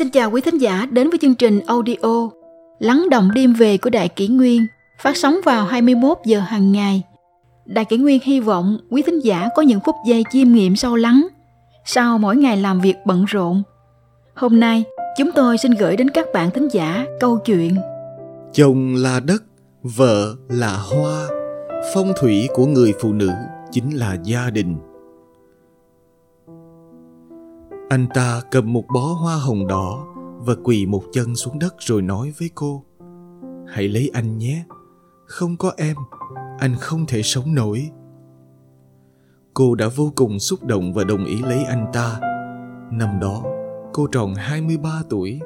Xin chào quý thính giả đến với chương trình audio Lắng động đêm về của Đại Kỷ Nguyên phát sóng vào 21 giờ hàng ngày. Đại Kỷ Nguyên hy vọng quý thính giả có những phút giây chiêm nghiệm sâu lắng sau mỗi ngày làm việc bận rộn. Hôm nay, chúng tôi xin gửi đến các bạn thính giả câu chuyện Chồng là đất, vợ là hoa, phong thủy của người phụ nữ chính là gia đình. Anh ta cầm một bó hoa hồng đỏ và quỳ một chân xuống đất rồi nói với cô Hãy lấy anh nhé, không có em, anh không thể sống nổi. Cô đã vô cùng xúc động và đồng ý lấy anh ta. Năm đó, cô tròn 23 tuổi,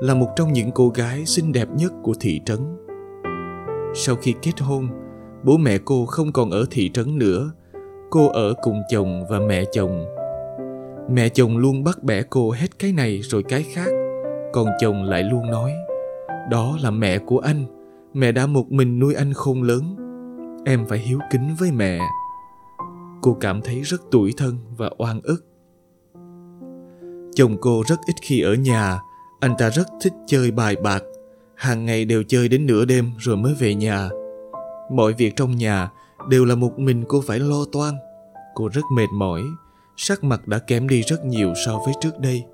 là một trong những cô gái xinh đẹp nhất của thị trấn. Sau khi kết hôn, bố mẹ cô không còn ở thị trấn nữa, cô ở cùng chồng và mẹ chồng. Mẹ chồng luôn bắt bẻ cô hết cái này rồi cái khác, còn chồng lại luôn nói, đó là mẹ của anh, mẹ đã một mình nuôi anh khôn lớn, em phải hiếu kính với mẹ. Cô cảm thấy rất tủi thân và oan ức. Chồng cô rất ít khi ở nhà, anh ta rất thích chơi bài bạc, hàng ngày đều chơi đến nửa đêm rồi mới về nhà. Mọi việc trong nhà đều là một mình cô phải lo toan. Cô rất mệt mỏi, sắc mặt đã kém đi rất nhiều so với trước đây.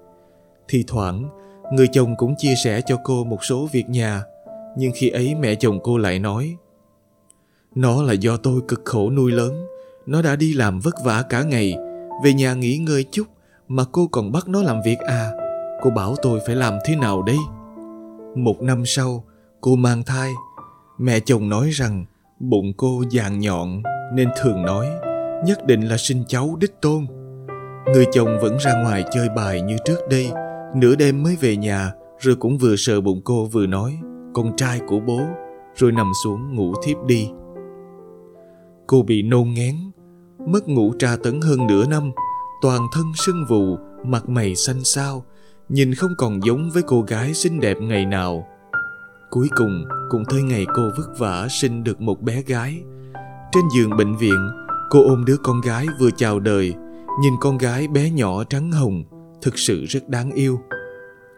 Thì thoảng, người chồng cũng chia sẻ cho cô một số việc nhà, nhưng khi ấy mẹ chồng cô lại nói Nó là do tôi cực khổ nuôi lớn, nó đã đi làm vất vả cả ngày, về nhà nghỉ ngơi chút mà cô còn bắt nó làm việc à. Cô bảo tôi phải làm thế nào đây? Một năm sau, cô mang thai. Mẹ chồng nói rằng bụng cô vàng nhọn nên thường nói nhất định là sinh cháu đích tôn. Người chồng vẫn ra ngoài chơi bài như trước đây, nửa đêm mới về nhà rồi cũng vừa sờ bụng cô vừa nói con trai của bố rồi nằm xuống ngủ thiếp đi. Cô bị nôn ngén, mất ngủ tra tấn hơn nửa năm, toàn thân sưng vù, mặt mày xanh xao, nhìn không còn giống với cô gái xinh đẹp ngày nào. Cuối cùng cũng tới ngày cô vất vả sinh được một bé gái. Trên giường bệnh viện, cô ôm đứa con gái vừa chào đời, nhìn con gái bé nhỏ trắng hồng, thực sự rất đáng yêu.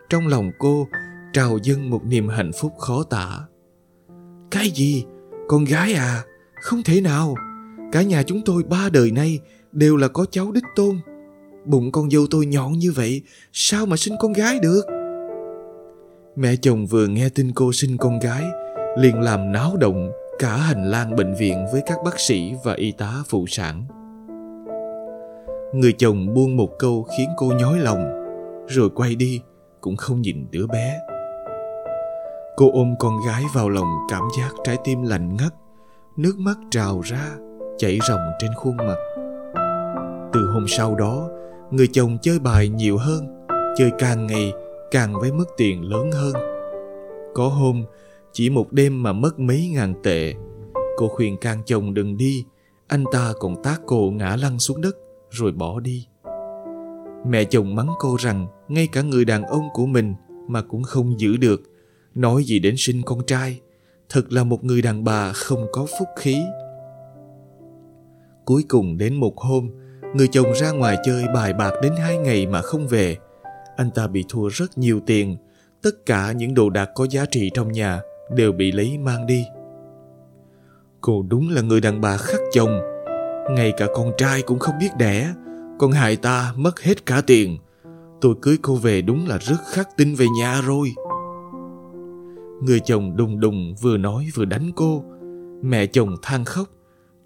Trong lòng cô trào dâng một niềm hạnh phúc khó tả. Cái gì? Con gái à? Không thể nào. Cả nhà chúng tôi ba đời nay đều là có cháu đích tôn. Bụng con dâu tôi nhọn như vậy, sao mà sinh con gái được? Mẹ chồng vừa nghe tin cô sinh con gái, liền làm náo động cả hành lang bệnh viện với các bác sĩ và y tá phụ sản. Người chồng buông một câu khiến cô nhói lòng, rồi quay đi cũng không nhìn đứa bé. Cô ôm con gái vào lòng cảm giác trái tim lạnh ngắt, nước mắt trào ra, chảy ròng trên khuôn mặt. Từ hôm sau đó, người chồng chơi bài nhiều hơn, chơi càng ngày càng với mức tiền lớn hơn. Có hôm, chỉ một đêm mà mất mấy ngàn tệ. Cô khuyên can chồng đừng đi, anh ta còn tác cô ngã lăn xuống đất rồi bỏ đi. Mẹ chồng mắng cô rằng ngay cả người đàn ông của mình mà cũng không giữ được, nói gì đến sinh con trai, thật là một người đàn bà không có phúc khí. Cuối cùng đến một hôm, người chồng ra ngoài chơi bài bạc đến hai ngày mà không về. Anh ta bị thua rất nhiều tiền, tất cả những đồ đạc có giá trị trong nhà đều bị lấy mang đi. Cô đúng là người đàn bà khắc chồng, ngay cả con trai cũng không biết đẻ, con hại ta mất hết cả tiền. Tôi cưới cô về đúng là rất khắc tinh về nhà rồi. Người chồng đùng đùng vừa nói vừa đánh cô. Mẹ chồng than khóc.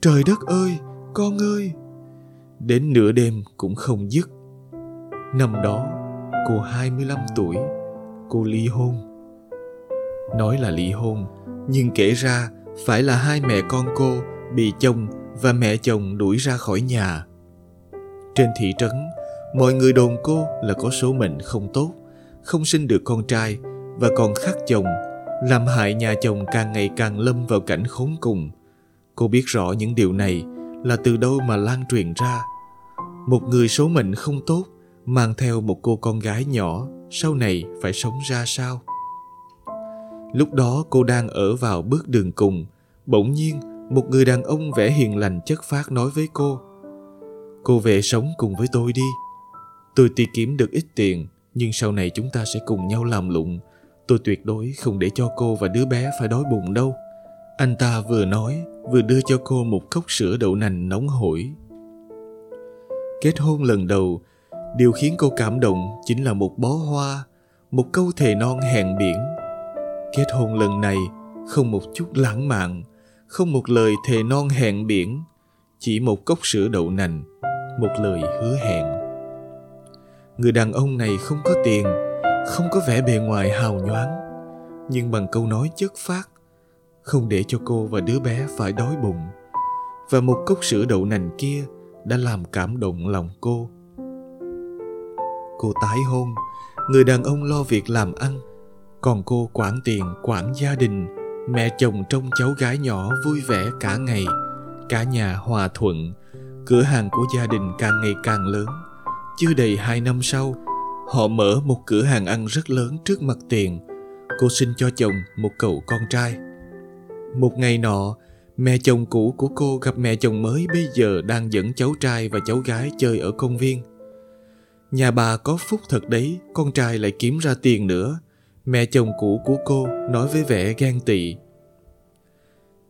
Trời đất ơi, con ơi! Đến nửa đêm cũng không dứt. Năm đó, cô 25 tuổi, cô ly hôn. Nói là ly hôn, nhưng kể ra phải là hai mẹ con cô bị chồng và mẹ chồng đuổi ra khỏi nhà. Trên thị trấn, mọi người đồn cô là có số mệnh không tốt, không sinh được con trai và còn khắc chồng, làm hại nhà chồng càng ngày càng lâm vào cảnh khốn cùng. Cô biết rõ những điều này là từ đâu mà lan truyền ra. Một người số mệnh không tốt mang theo một cô con gái nhỏ sau này phải sống ra sao? Lúc đó cô đang ở vào bước đường cùng, bỗng nhiên một người đàn ông vẻ hiền lành chất phát nói với cô Cô về sống cùng với tôi đi. Tôi tiết kiếm được ít tiền, nhưng sau này chúng ta sẽ cùng nhau làm lụng. Tôi tuyệt đối không để cho cô và đứa bé phải đói bụng đâu. Anh ta vừa nói, vừa đưa cho cô một cốc sữa đậu nành nóng hổi. Kết hôn lần đầu, điều khiến cô cảm động chính là một bó hoa, một câu thề non hẹn biển. Kết hôn lần này không một chút lãng mạn, không một lời thề non hẹn biển, chỉ một cốc sữa đậu nành, một lời hứa hẹn. Người đàn ông này không có tiền, không có vẻ bề ngoài hào nhoáng, nhưng bằng câu nói chất phát, không để cho cô và đứa bé phải đói bụng. Và một cốc sữa đậu nành kia đã làm cảm động lòng cô. Cô tái hôn, người đàn ông lo việc làm ăn, còn cô quản tiền, quản gia đình, mẹ chồng trông cháu gái nhỏ vui vẻ cả ngày, cả nhà hòa thuận, cửa hàng của gia đình càng ngày càng lớn. Chưa đầy hai năm sau, họ mở một cửa hàng ăn rất lớn trước mặt tiền. Cô sinh cho chồng một cậu con trai. Một ngày nọ, mẹ chồng cũ của cô gặp mẹ chồng mới bây giờ đang dẫn cháu trai và cháu gái chơi ở công viên. Nhà bà có phúc thật đấy, con trai lại kiếm ra tiền nữa. Mẹ chồng cũ của cô nói với vẻ gan tị.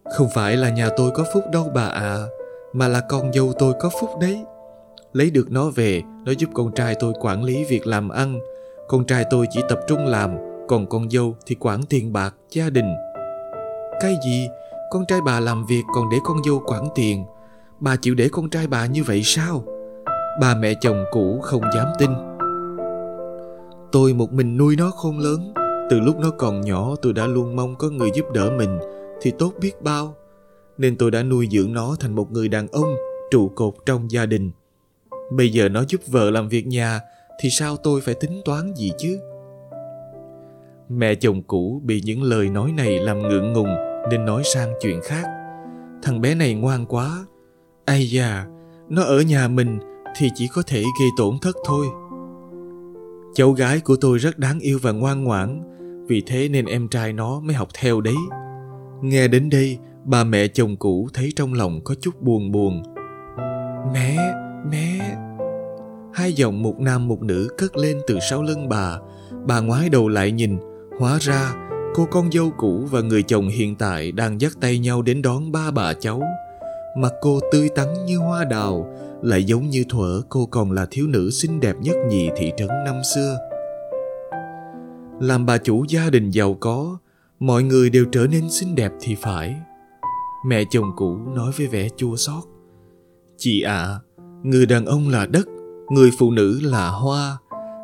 Không phải là nhà tôi có phúc đâu bà ạ, à, mà là con dâu tôi có phúc đấy. Lấy được nó về, nó giúp con trai tôi quản lý việc làm ăn. Con trai tôi chỉ tập trung làm, còn con dâu thì quản tiền bạc, gia đình. Cái gì? Con trai bà làm việc còn để con dâu quản tiền. Bà chịu để con trai bà như vậy sao? Bà mẹ chồng cũ không dám tin. Tôi một mình nuôi nó khôn lớn. Từ lúc nó còn nhỏ tôi đã luôn mong có người giúp đỡ mình thì tốt biết bao. Nên tôi đã nuôi dưỡng nó thành một người đàn ông trụ cột trong gia đình. Bây giờ nó giúp vợ làm việc nhà thì sao tôi phải tính toán gì chứ? Mẹ chồng cũ bị những lời nói này làm ngượng ngùng nên nói sang chuyện khác. Thằng bé này ngoan quá. Ai da, nó ở nhà mình thì chỉ có thể gây tổn thất thôi. Cháu gái của tôi rất đáng yêu và ngoan ngoãn, vì thế nên em trai nó mới học theo đấy. Nghe đến đây, bà mẹ chồng cũ thấy trong lòng có chút buồn buồn. Mẹ, mẹ. Hai giọng một nam một nữ cất lên từ sau lưng bà. Bà ngoái đầu lại nhìn, hóa ra cô con dâu cũ và người chồng hiện tại đang dắt tay nhau đến đón ba bà cháu. Mặt cô tươi tắn như hoa đào, lại giống như thuở cô còn là thiếu nữ xinh đẹp nhất nhì thị trấn năm xưa. Làm bà chủ gia đình giàu có, mọi người đều trở nên xinh đẹp thì phải. Mẹ chồng cũ nói với vẻ chua xót. Chị ạ, à, người đàn ông là đất, người phụ nữ là hoa.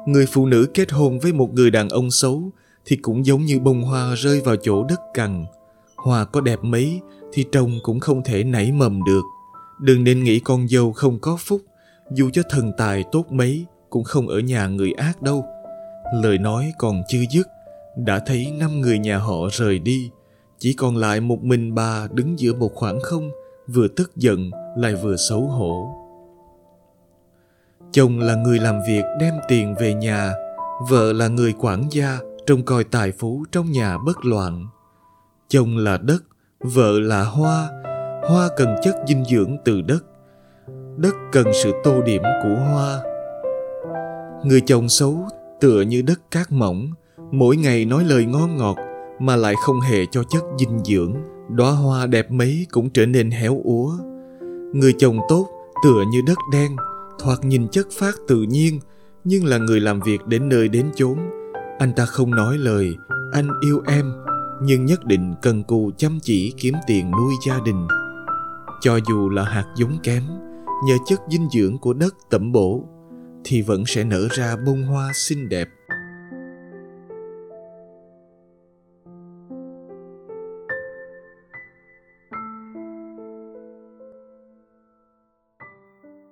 Người phụ nữ kết hôn với một người đàn ông xấu thì cũng giống như bông hoa rơi vào chỗ đất cằn. Hoa có đẹp mấy thì trông cũng không thể nảy mầm được. Đừng nên nghĩ con dâu không có phúc, dù cho thần tài tốt mấy cũng không ở nhà người ác đâu. Lời nói còn chưa dứt, đã thấy năm người nhà họ rời đi, chỉ còn lại một mình bà đứng giữa một khoảng không, vừa tức giận lại vừa xấu hổ. Chồng là người làm việc đem tiền về nhà, vợ là người quản gia trông coi tài phú trong nhà bất loạn. Chồng là đất, vợ là hoa, hoa cần chất dinh dưỡng từ đất đất cần sự tô điểm của hoa người chồng xấu tựa như đất cát mỏng, mỗi ngày nói lời ngon ngọt mà lại không hề cho chất dinh dưỡng. Đóa hoa đẹp mấy cũng trở nên héo úa. Người chồng tốt tựa như đất đen, thoạt nhìn chất phát tự nhiên, nhưng là người làm việc đến nơi đến chốn. Anh ta không nói lời, anh yêu em, nhưng nhất định cần cù chăm chỉ kiếm tiền nuôi gia đình. Cho dù là hạt giống kém, nhờ chất dinh dưỡng của đất tẩm bổ thì vẫn sẽ nở ra bông hoa xinh đẹp.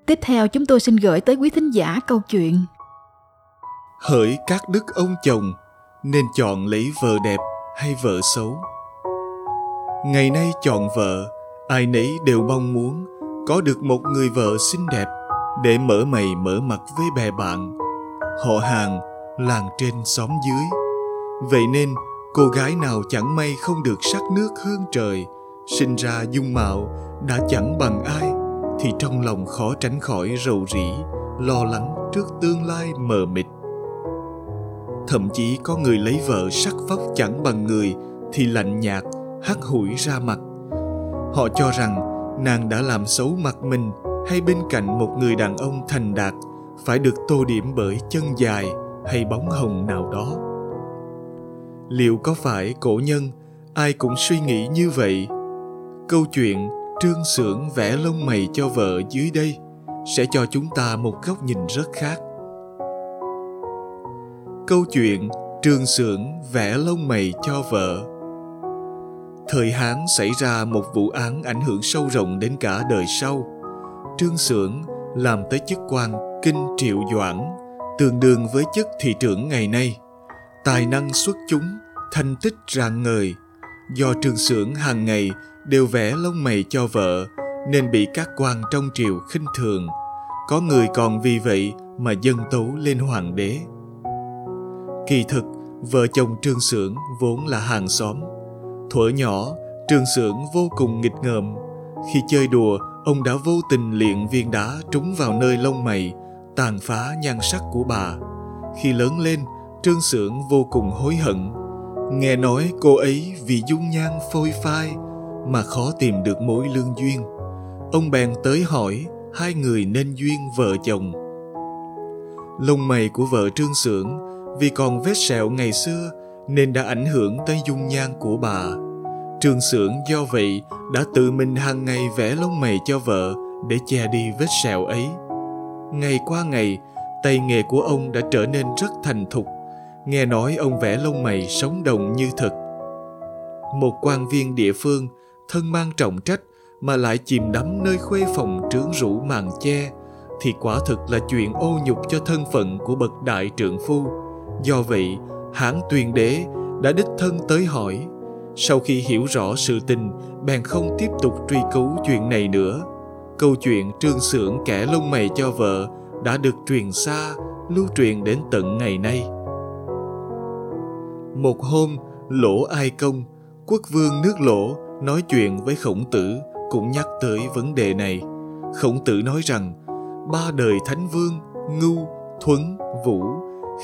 Tiếp theo chúng tôi xin gửi tới quý thính giả câu chuyện. Hỡi các đức ông chồng Nên chọn lấy vợ đẹp hay vợ xấu? Ngày nay chọn vợ ai nấy đều mong muốn có được một người vợ xinh đẹp để mở mày mở mặt với bè bạn. Họ hàng, làng trên xóm dưới. Vậy nên, cô gái nào chẳng may không được sắc nước hơn trời, sinh ra dung mạo, đã chẳng bằng ai, thì trong lòng khó tránh khỏi rầu rĩ, lo lắng trước tương lai mờ mịt. Thậm chí có người lấy vợ sắc vóc chẳng bằng người, thì lạnh nhạt, hắt hủi ra mặt. Họ cho rằng nàng đã làm xấu mặt mình hay bên cạnh một người đàn ông thành đạt, phải được tô điểm bởi chân dài hay bóng hồng nào đó. Liệu có phải cổ nhân, ai cũng suy nghĩ như vậy? Câu chuyện trương xưởng vẽ lông mày cho vợ dưới đây sẽ cho chúng ta một góc nhìn rất khác. Câu chuyện trương xưởng vẽ lông mày cho vợ thời hán xảy ra một vụ án ảnh hưởng sâu rộng đến cả đời sau trương xưởng, làm tới chức quan, kinh triệu doãn, tương đương với chức thị trưởng ngày nay. Tài năng xuất chúng thành tích rạng ngời. Do trương xưởng hàng ngày đều vẽ lông mày cho vợ, nên bị các quan trong triều khinh thường. Có người còn vì vậy mà dân tấu lên hoàng đế. Kỳ thực, vợ chồng trương xưởng vốn là hàng xóm. Thuở nhỏ, trương xưởng vô cùng nghịch ngợm khi chơi đùa, ông đã vô tình luyện viên đá trúng vào nơi lông mày, tàn phá nhan sắc của bà. Khi lớn lên, trương xưởng vô cùng hối hận. Nghe nói cô ấy vì dung nhan phôi phai mà khó tìm được mối lương duyên. Ông bèn tới hỏi hai người nên duyên vợ chồng. Lông mày của vợ trương xưởng vì còn vết sẹo ngày xưa nên đã ảnh hưởng tới dung nhan của bà trương xưởng do vậy đã tự mình hàng ngày vẽ lông mày cho vợ để che đi vết sẹo ấy. Ngày qua ngày, tay nghề của ông đã trở nên rất thành thục. Nghe nói ông vẽ lông mày sống động như thật một quan viên địa phương, thân mang trọng trách mà lại chìm đắm nơi khuê phòng trướng rũ màn che, thì quả thực là chuyện ô nhục cho thân phận của bậc đại trượng phu. Do vậy, hãng tuyền đế đã đích thân tới hỏi sau khi hiểu rõ sự tình, bèn không tiếp tục truy cứu chuyện này nữa. Câu chuyện trương xưởng kẻ lông mày cho vợ đã được truyền xa, lưu truyền đến tận ngày nay. Một hôm, lỗ ai công, quốc vương nước lỗ, nói chuyện với khổng tử, cũng nhắc tới vấn đề này. Khổng tử nói rằng, ba đời thánh vương ngu thuấn, vũ,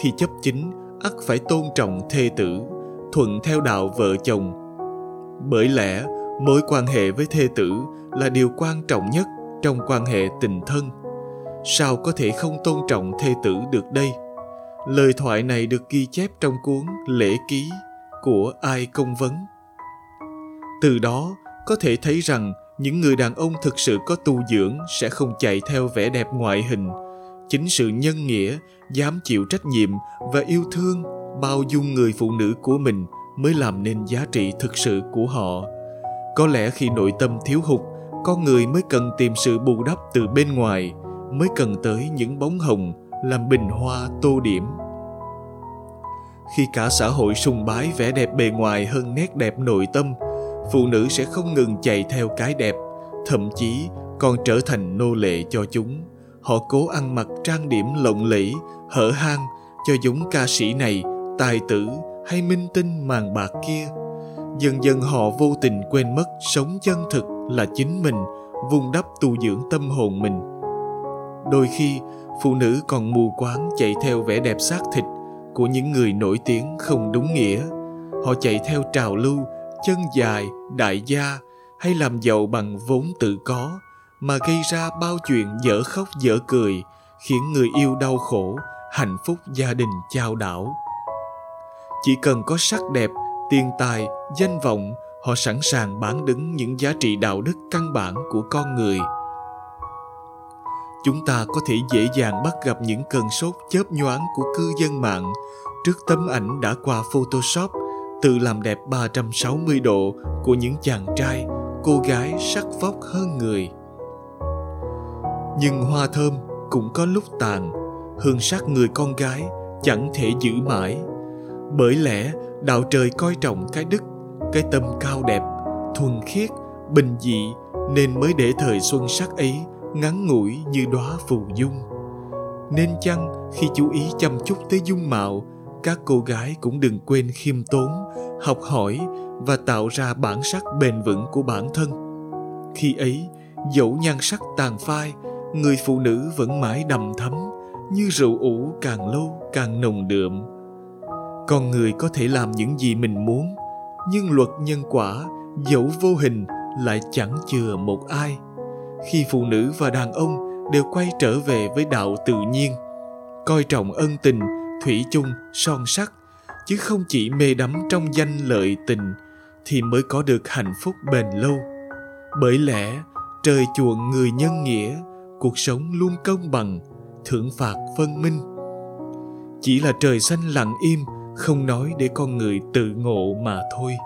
khi chấp chính, ắt phải tôn trọng thê tử, thuận theo đạo vợ chồng bởi lẽ, mối quan hệ với thê tử là điều quan trọng nhất trong quan hệ tình thân. Sao có thể không tôn trọng thê tử được đây? Lời thoại này được ghi chép trong cuốn lễ ký của ai công vấn. Từ đó, có thể thấy rằng những người đàn ông thực sự có tu dưỡng sẽ không chạy theo vẻ đẹp ngoại hình. Chính sự nhân nghĩa, dám chịu trách nhiệm và yêu thương bao dung người phụ nữ của mình mới làm nên giá trị thực sự của họ. Có lẽ khi nội tâm thiếu hụt, con người mới cần tìm sự bù đắp từ bên ngoài, mới cần tới những bóng hồng, làm bình hoa tô điểm. Khi cả xã hội sùng bái vẻ đẹp bề ngoài hơn nét đẹp nội tâm, phụ nữ sẽ không ngừng chạy theo cái đẹp, thậm chí còn trở thành nô lệ cho chúng. Họ cố ăn mặc trang điểm lộng lẫy, hở hang cho giống ca sĩ này, tài tử hay minh tinh màn bạc kia. Dần dần họ vô tình quên mất sống chân thực là chính mình vùng đắp tu dưỡng tâm hồn mình. Đôi khi, phụ nữ còn mù quáng chạy theo vẻ đẹp xác thịt của những người nổi tiếng không đúng nghĩa. Họ chạy theo trào lưu, chân dài, đại gia, hay làm giàu bằng vốn tự có, mà gây ra bao chuyện dở khóc dở cười, khiến người yêu đau khổ, hạnh phúc gia đình chao đảo chỉ cần có sắc đẹp tiền tài danh vọng họ sẵn sàng bán đứng những giá trị đạo đức căn bản của con người chúng ta có thể dễ dàng bắt gặp những cơn sốt chớp nhoáng của cư dân mạng trước tấm ảnh đã qua Photoshop tự làm đẹp 360 độ của những chàng trai, cô gái sắc vóc hơn người. Nhưng hoa thơm cũng có lúc tàn, hương sắc người con gái chẳng thể giữ mãi. Bởi lẽ đạo trời coi trọng cái đức, cái tâm cao đẹp, thuần khiết, bình dị nên mới để thời xuân sắc ấy ngắn ngủi như đóa phù dung. Nên chăng khi chú ý chăm chút tới dung mạo, các cô gái cũng đừng quên khiêm tốn, học hỏi và tạo ra bản sắc bền vững của bản thân. Khi ấy, dẫu nhan sắc tàn phai, người phụ nữ vẫn mãi đầm thấm như rượu ủ càng lâu càng nồng đượm con người có thể làm những gì mình muốn, nhưng luật nhân quả, dẫu vô hình, lại chẳng chừa một ai. Khi phụ nữ và đàn ông đều quay trở về với đạo tự nhiên, coi trọng ân tình, thủy chung, son sắc, chứ không chỉ mê đắm trong danh lợi tình, thì mới có được hạnh phúc bền lâu. Bởi lẽ, trời chuộng người nhân nghĩa, cuộc sống luôn công bằng, thưởng phạt phân minh. Chỉ là trời xanh lặng im không nói để con người tự ngộ mà thôi.